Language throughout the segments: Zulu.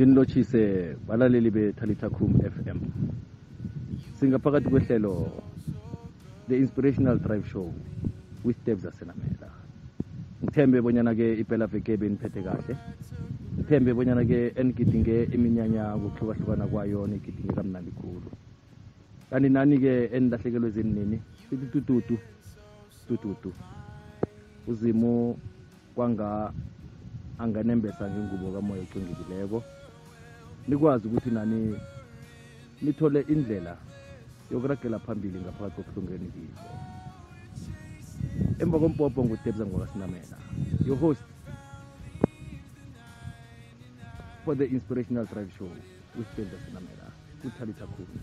Over. anginilotshise balaleli be-talitakum fm singaphakathi kwehlelo the inspirational drive show with debs asenamela. Ngithembe bonyana-ke impela veke beniphethe kahle. Ngithembe bonyana-ke enigidinge iminyanya ngokuhlukahlukana kwayo nigidinge kamnandi khulu. Kanti nani-ke enilahlekelwe zinini sithi tututu tututu. Uzimu kwanga anganembesa ngengubo kamoya ocingekileko nikwazi ukuthi nani nithole indlela yokuragela phambili ngaphakathi kokuhlungeni kizo emva kompopo ngutebza ngwakasinamela your host for the inspirational drive show with tebza sinamela kuthalitha khulu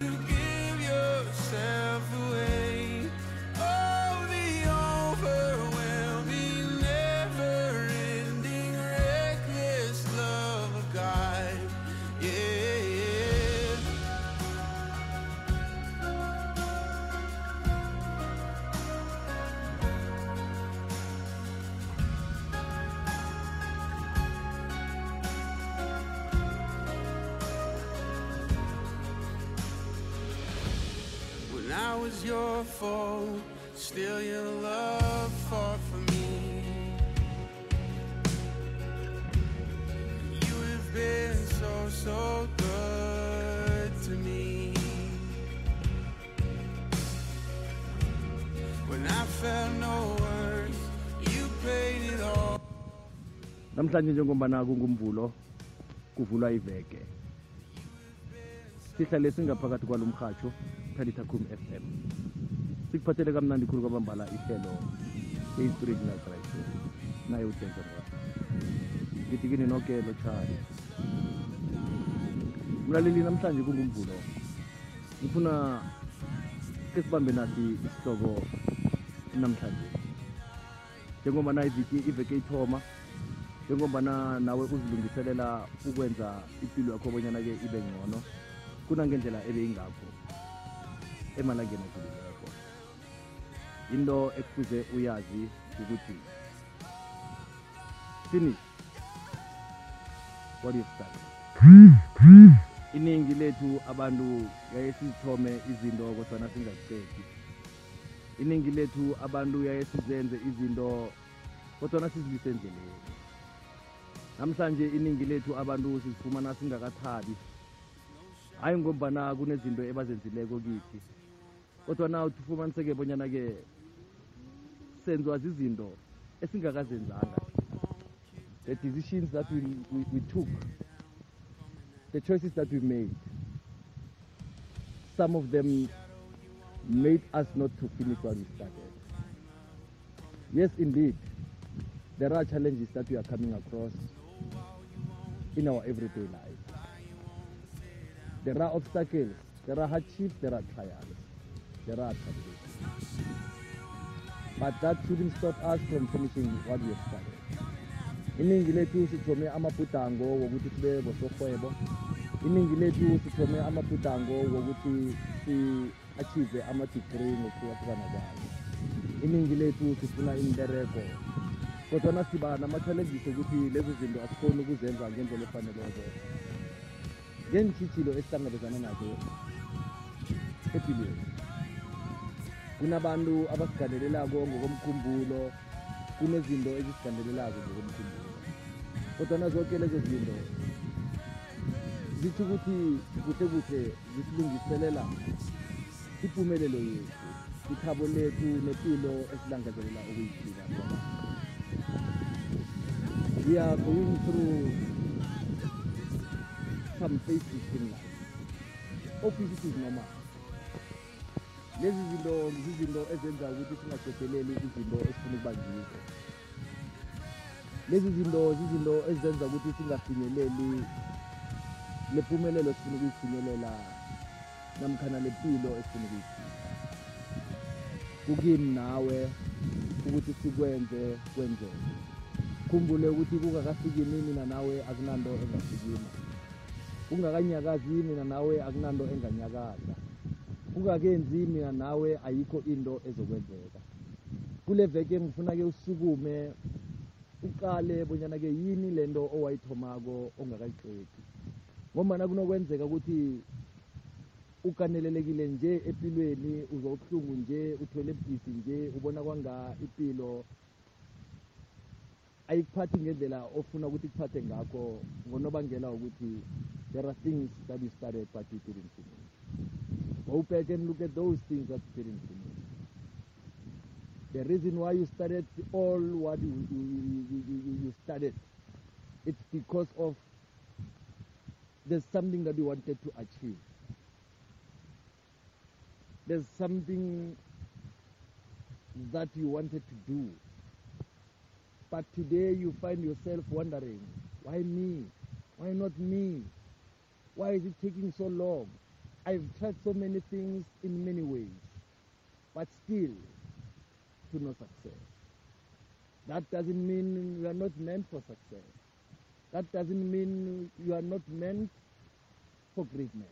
Give yourself away. Foe, still your love fought for me. You have been so, so good to me. When I felt no worth, you paid it all. namhlanje njengombana kungumvulo kuvulwa iveke sihlale singaphakathi kwalo mrhatsho talitakum fm sikuphathele kamnandi khulu kwabambala ihlelo le-inspirational drive naye ujenza ngithi kini noke lotshani mlaleli namhlanje kungumvulo. Ngifuna ke sibambe nathi isihloko namhlanje. Njengobana iviki iveke ithoma. Njengobana nawe uzilungiselela ukwenza impilo yakho obonyana-ke ibe ngcono. Kunangendlela ebeyingakho emalangeni adlulileko into ekufuze uyazi ukuthi finish. What you started iningi lethu abantu yaye sizithome izinto kodwana singaziqedi. Iningi lethu abantu yaye sizenze izinto kodwana sizilise endleleni. Namhlanje iningi lethu abantu sizifumana singakathabi. Hayi ngombana kunezinto ebazenzileko kithi. Kodwa na ufumaniseke bonyana-ke zizinto esingakazenzanga the decisions that we, we, we took the choices that we made some of them made us not to finish what we started yes indeed there are challenges that we are coming across in our everyday life. There are obstacles, there are hardships, there are trials, there are tribulations. but that shouldn't stop us from finishing what we have started. Iningi lethu sithome amabhudango wokuthi sibe bosorhwebo. Iningi lethu sithome amabhudango wokuthi si-achieve ama-degree ngokuhlukahlukana kwayo. Iningi lethu sifuna imbereko kodwana siba nama-challenges ukuthi lezo zinto asikhoni ukuzenza ngendlela efaneleko. Ngeentshitshilo esihlangabezana nazo epilweni. Kunabantu abasigandelelako ngokomkhumbulo kunezinto ezisigandelelako ngokomkhumbulo kodwana zonke lezo zinto zitsho ukuthi kuhle kuhle zisilungiselela impumelelo yethu ikhabo lethu nepilo esilangazelela ukuyiphila we are going through some phases in life. Of which it is normal. Lezi zinto zizinto ezenza ukuthi singacodeleli izinto esifuna ukuba ngizo lezi zinto zizinto ezenza ukuthi singafinyeleli lempumelelo esifuna ukuyifinyelela namkhana lempilo esifuna ukuyiphila kukimi nawe ukuthi sikwenze kwenzeke? Khumbule ukuthi kungakafiki mina nawe akunanto engafikima kungakanyakazi mina nawe akunanto enganyakaza. Kungakenzi mina nawe ayikho into ezokwenzeka. Kule veke ngifuna-ke usukume uqale bonyana-ke yini lento owayithomako ongakayiqedi ngombana kunokwenzeka ukuthi ukanelelekile nje empilweni uzwa ubuhlungu nje uthwele budisi nje ubona kwanga impilo ayikuphathi ngendlela ofuna ukuthi ikuphathe ngakho ngonobangela wokuthi there are things that you started but you didn't finish. Go back and look at those things that finish the reason why you started all what you, you, you, you, you started it's because of there's something that you wanted to achieve there's something that you wanted to do but today you find yourself wondering, why me? Why not me? Why is it taking so long? I've tried so many things in many ways, but still to no success. That doesn't mean you are not meant for success. That doesn't mean you are not meant for greatness.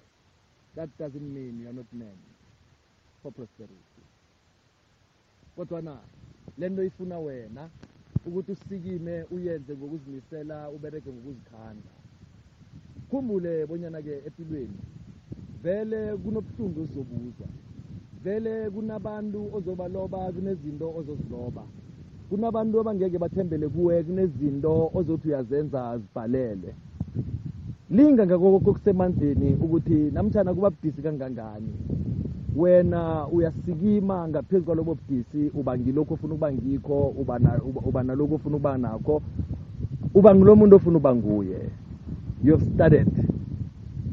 That doesn't mean you are not meant for prosperity. Kodwana, lento ifuna wena ukuthi usikime uyenze ngokuzimisela ubereke ngokuzikhanda khumbule bonyana-ke empilweni vele kunobuhlungu ozobuzwa vele kunabantu ozobaloba kunezinto ozoziloba. Kunabantu abangeke bathembele kuwe kunezinto ozothi uyazenza zibhalele linga ngakoko kokusemandleni ukuthi namtshana kuba budisi kangangani wena uyasikima ngaphezu kwalobo budisi uba ngilokhu ofuna ukuba ngikho uba na- uba- uba nalokhu ofuna ukuba nakho uba ngulo muntu ofuna ukuba nguye. You have started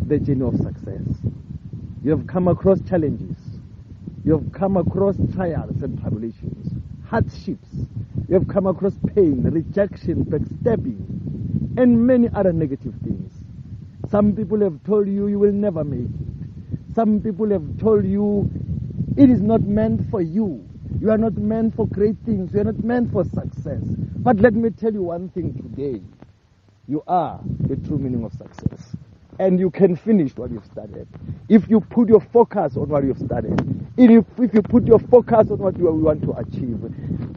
the journey of success. You have come across challenges you have come across trials and tribulations hardships you have come across pain rejection backstabbing and many other negative things some people have told you you will never make it some people have told you it is not meant for you. You are not meant for great things. You are not meant for success. But let me tell you one thing today. You are the true meaning of success. And you can finish what you've started. If you put your focus on what you've started. If, if you put your focus on what you want to achieve.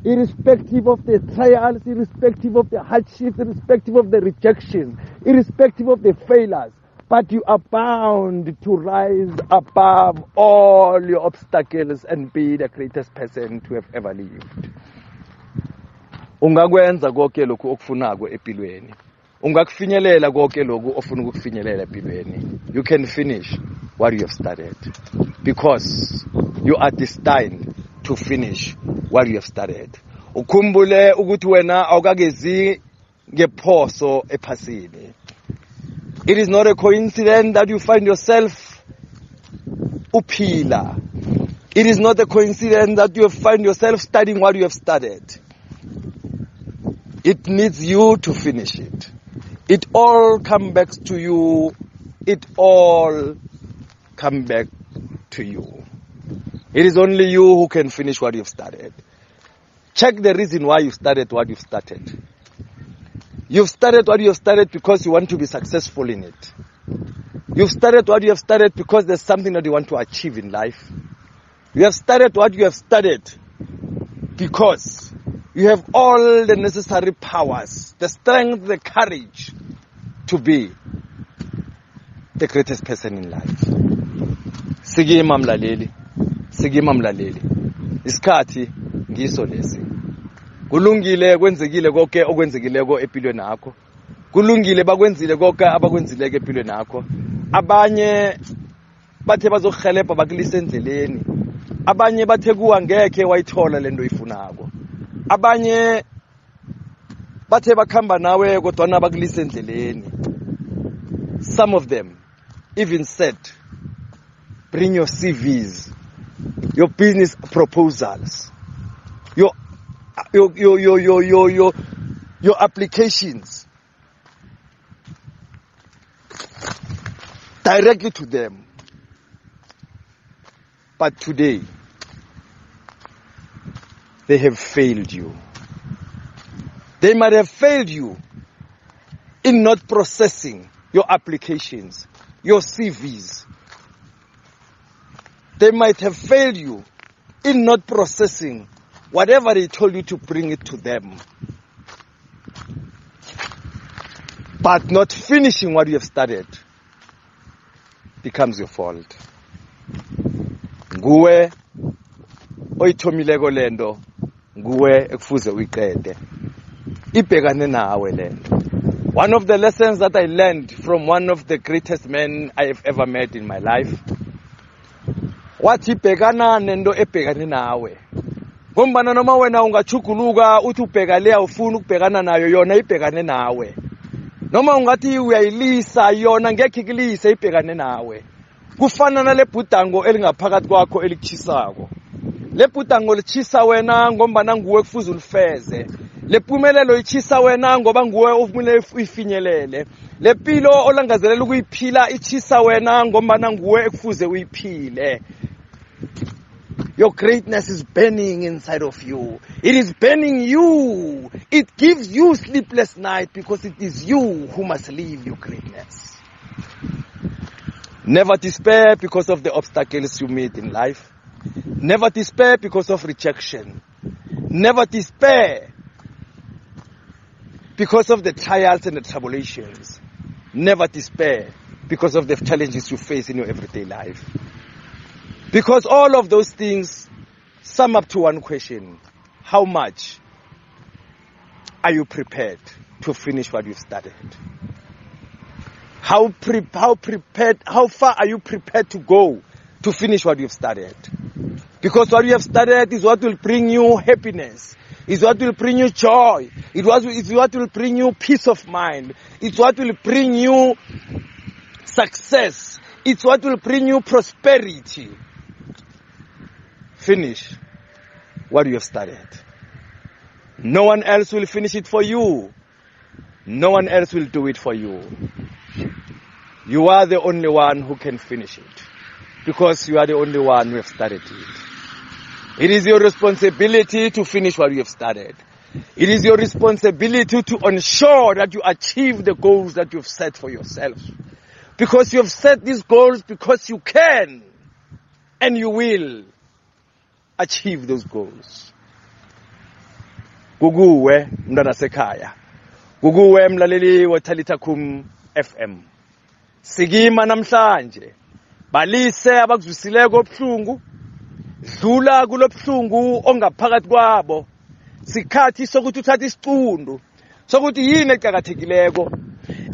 Irrespective of the trials, irrespective of the hardships, irrespective of the rejection, irrespective of the failures but you are bound to rise above all your obstacles and be the greatest person to have ever lived. Ungakwenza konke lokhu okufunako empilweni. Ungakufinyelela konke lokhu ofuna ukukufinyelela empilweni. You can finish what you have started because you are destined to finish what you have started. Ukhumbule ukuthi wena awukakezi ngephoso ephasini. It is not a coincidence that you find yourself uphila. It is not a coincidence that you find yourself studying what you have studied. It needs you to finish it. It all comes back to you. It all come back to you. It is only you who can finish what you've started. Check the reason why you started what you've started. You've started what you have started because you want to be successful in it. You've started what you have started because there's something that you want to achieve in life. You have started what you have started because you have all the necessary powers, the strength, the courage to be the greatest person in life. Sikima mlaleli, sikima mlaleli. Isikhathi ngiso lesi. kulungile kwenzekile konke okwenzekileko empilweni yakho kulungile bakwenzile konke abakwenzileko empilweni yakho abanye bathe bazokuhelebha bakulisa endleleni abanye bathe kuwa ngekhe wayithola lento oyifunako abanye bathe bakhamba nawe kodwana endleleni some of them even said bring your CVs your business proposals, your your your your your your, your, your applications directly to them. But today, they have failed you. They might have failed you in not processing your applications, your CVs. They might have failed you in not processing whatever they told you to bring it to them. But not finishing what you have started becomes your fault. Nguwe oyithomileko lento nguwe ekufuze uyiqede ibhekane nawe lento one of the lessons that i learned from one of the greatest men i have ever met in my life wathi bhekana nento ebhekane nawe. Ngombana noma wena ungachuguluka uthi ubheka le awufuni ukubhekana nayo yona ibhekane nawe. Noma ungathi uyayilisa yona ngekhe ikulise ibhekane nawe. Kufana nale bhudango elingaphakathi kwakho elikuchisako le bhudango lichisa wena ngombana nguwe kufuze ulifeze. Wena ngoba nguwe uyifinyelele olangazelela ukuyiphila wena ekufuze uyiphile Your greatness is burning inside of you. It is burning you. It gives you sleepless night because it is you who must live your greatness. Never despair because of the obstacles you meet in life. Never despair because of rejection. Never despair because of the trials and the tribulations. Never despair because of the challenges you face in your everyday life. Because all of those things sum up to one question. How much are you prepared to finish what you've started? How, pre- how prepared, how far are you prepared to go to finish what you've started? Because what you have started is what will bring you happiness. Is what will bring you joy. It was, it's what will bring you peace of mind. It's what will bring you success. It's what will bring you prosperity. Finish what you have started. No one else will finish it for you. No one else will do it for you. You are the only one who can finish it. Because you are the only one who have started it. It is your responsibility to finish what you have started. It is your responsibility to ensure that you achieve the goals that you've set for yourself. Because you have set these goals because you can and you will achieve those goals. Kukuwe mntwana sekhaya. Kukuwe mlaleli wetalitha kum FM. Sikima namhlanje. Balise abakuzwisileko obuhlungu. Dlula kulobhlungu ongaphakathi kwabo. Sikhathi sokuthi uthathe isiqundu sokuthi yini ecakathekileko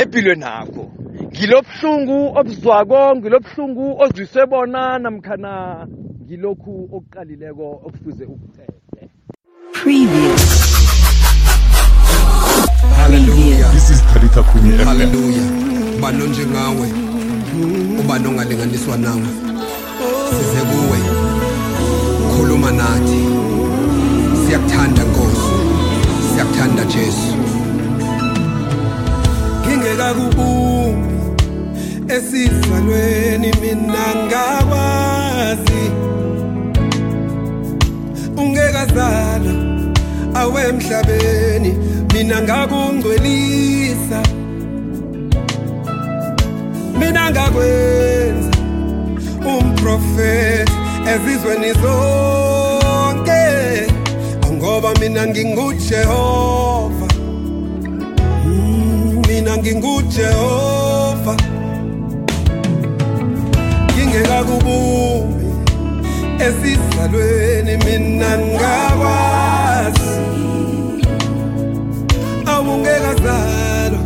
empilweni yakho. Ngilobhlungu obuzwako, ngilobhlungu ozwiswe bona namkhana ngilokhu okuqalileko okufuze ukuqede. Preview. Hallelujah. This is Talita Kumi FM. Hallelujah. Ubani onjengawe. Ubani ongalinganiswa nawe. Size kuwe. Khuluma nathi. Siyakuthanda Nkosi. Siyakuthanda Jesu. Ngingeka kubumbi esizalweni mina ngakwazi. Ungekazala awe emhlabeni mina ngakungcwelisa mina ngakwenza umprofeti ezizweni zonke ngoba mina ngingujehova. Mina ngingujehova. Ngingekakubumbi esizalweni mina ngakwazi. Awungekazalwa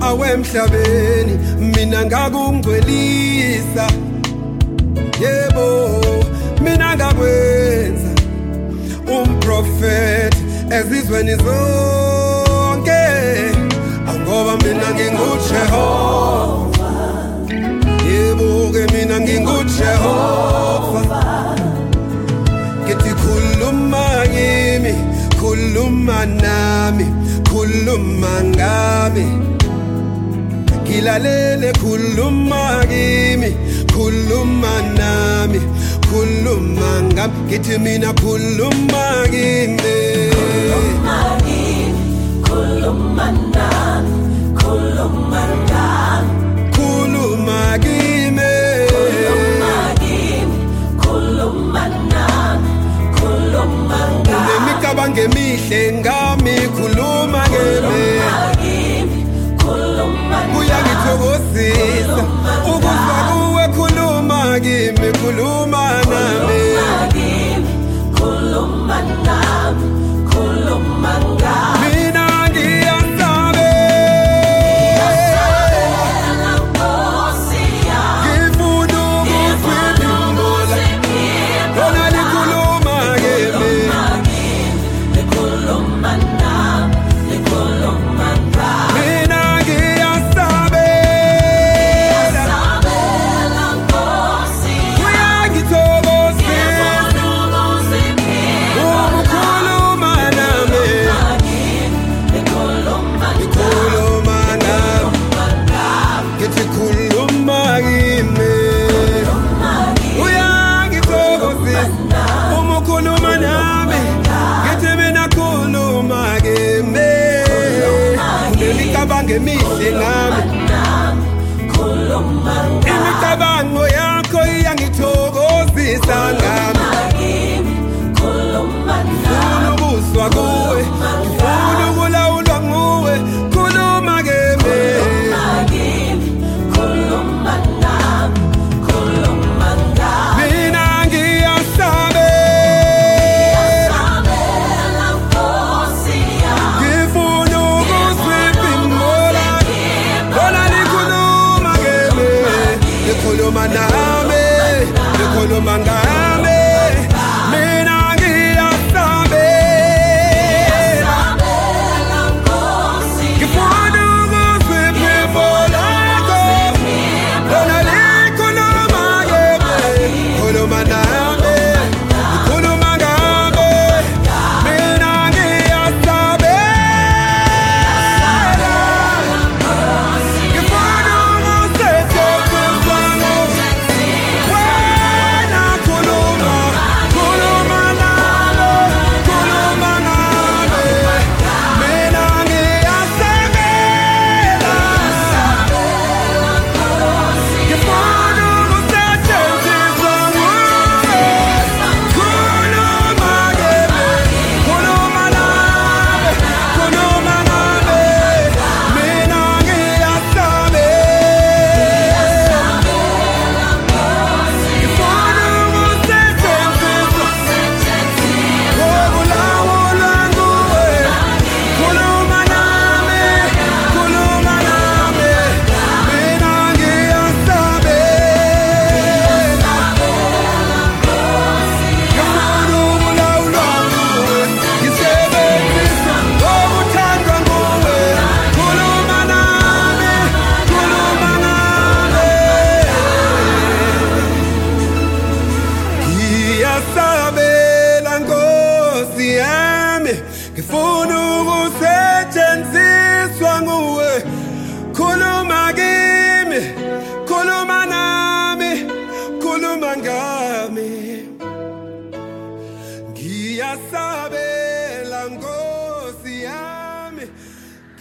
awemhlabeni mina ngakungcwelisa. Yebo. mina ngakwenza. Umprofeti ezizweni zonke. Angoba mina ngingujehova yebo-ke mina ngingujehova ngithi khuluma ngimi khuluma nami khuluma ngami. Ngilalele khuluma kulumangam ngithi mina khuluma kimi khuluma kimi khuluma nami khuluma nami khuluma kimi khuluma kimi khuluma nami khuluma nami nemicabango emihle ngami khuluma kimi kuyangithokozisa ukuzwa kuwe khuluma kimi khuluma Nam. ngemise nami. Imicabango yakho iyangithokozisa nami. Funa ubuswa kuwe.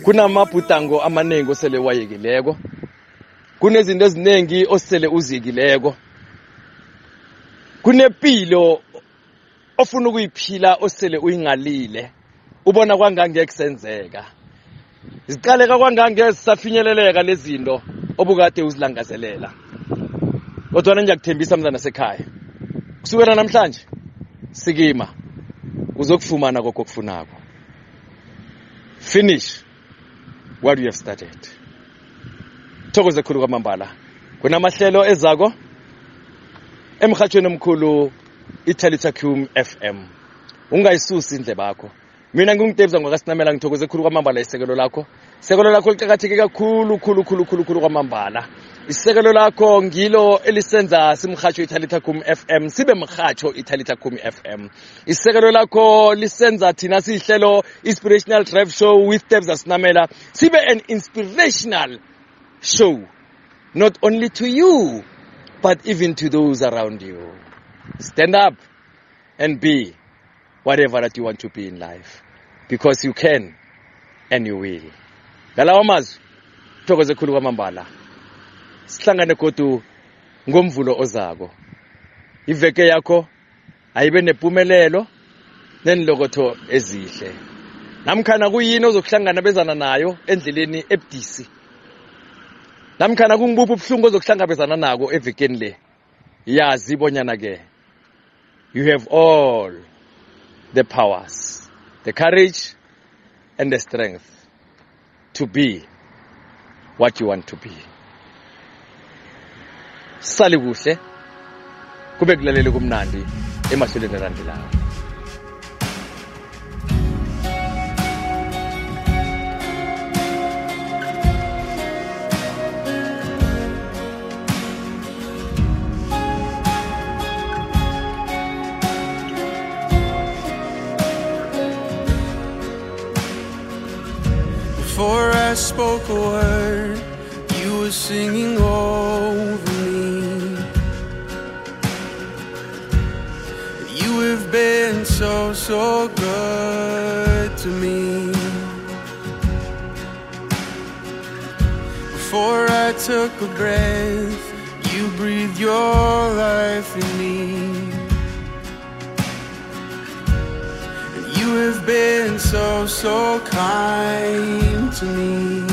Kunamabhudango amaningi osele wayekileko. Kunezinto eziningi osele uzikileko kunempilo ofuna ukuyiphila osele uyingalile. Ubona kwangangeke kusenzeka. Ziqaleka kwangangeke zisafinyeleleka lezinto obukade uzilangazelela. Kodwana ngiyakuthembisa mntana sekhaya kusukela namhlanje sikima. Uzokufumana kokho okufunako finish what you have started. Thokoze khulu kwamambala. Kunamahlelo ezako emhatshweni omkhulu italitacum fm ungayisusi indle bakho mina ngingidebza ngwakasinamela ngithokoze khulu kwamambala isekelo lakho. Isekelo lakho liqakatheke kakhulu khulu khulu khulu khulu kwamambala isisekelo lakho ngilo elisenza simrhatsho italitha kum FM sibe mrhatsho italitha kum FM isekelo lakho lisenza thina siyihlelo inspirational drive show with Tebza Sinamela sibe an inspirational show not only to you but even to those around you. Stand up and be whatever that you want to be in life because you can and you will. Ngalawa mazwi thokoze khulu kwamambala sihlangane godu ngomvulo ozako. Iveke yakho ayibe nempumelelo nenilokotho ezihle. Namkhana kuyini ozokuhlangana bezana nayo endleleni ebudisi? Namkhana kungibuphi ubuhlungu ozokuhlangabezana nako evekeni le? Yazi bonyana ke you have all the powers the courage and the strength to be what you want to be. Sali kuhle kube kulalele kumnandi emahlelweni alandelayo. Before I spoke a word, you were singing over so, so good to me. Before I took a breath, you breathed your life in me. And you have been so, so kind to me.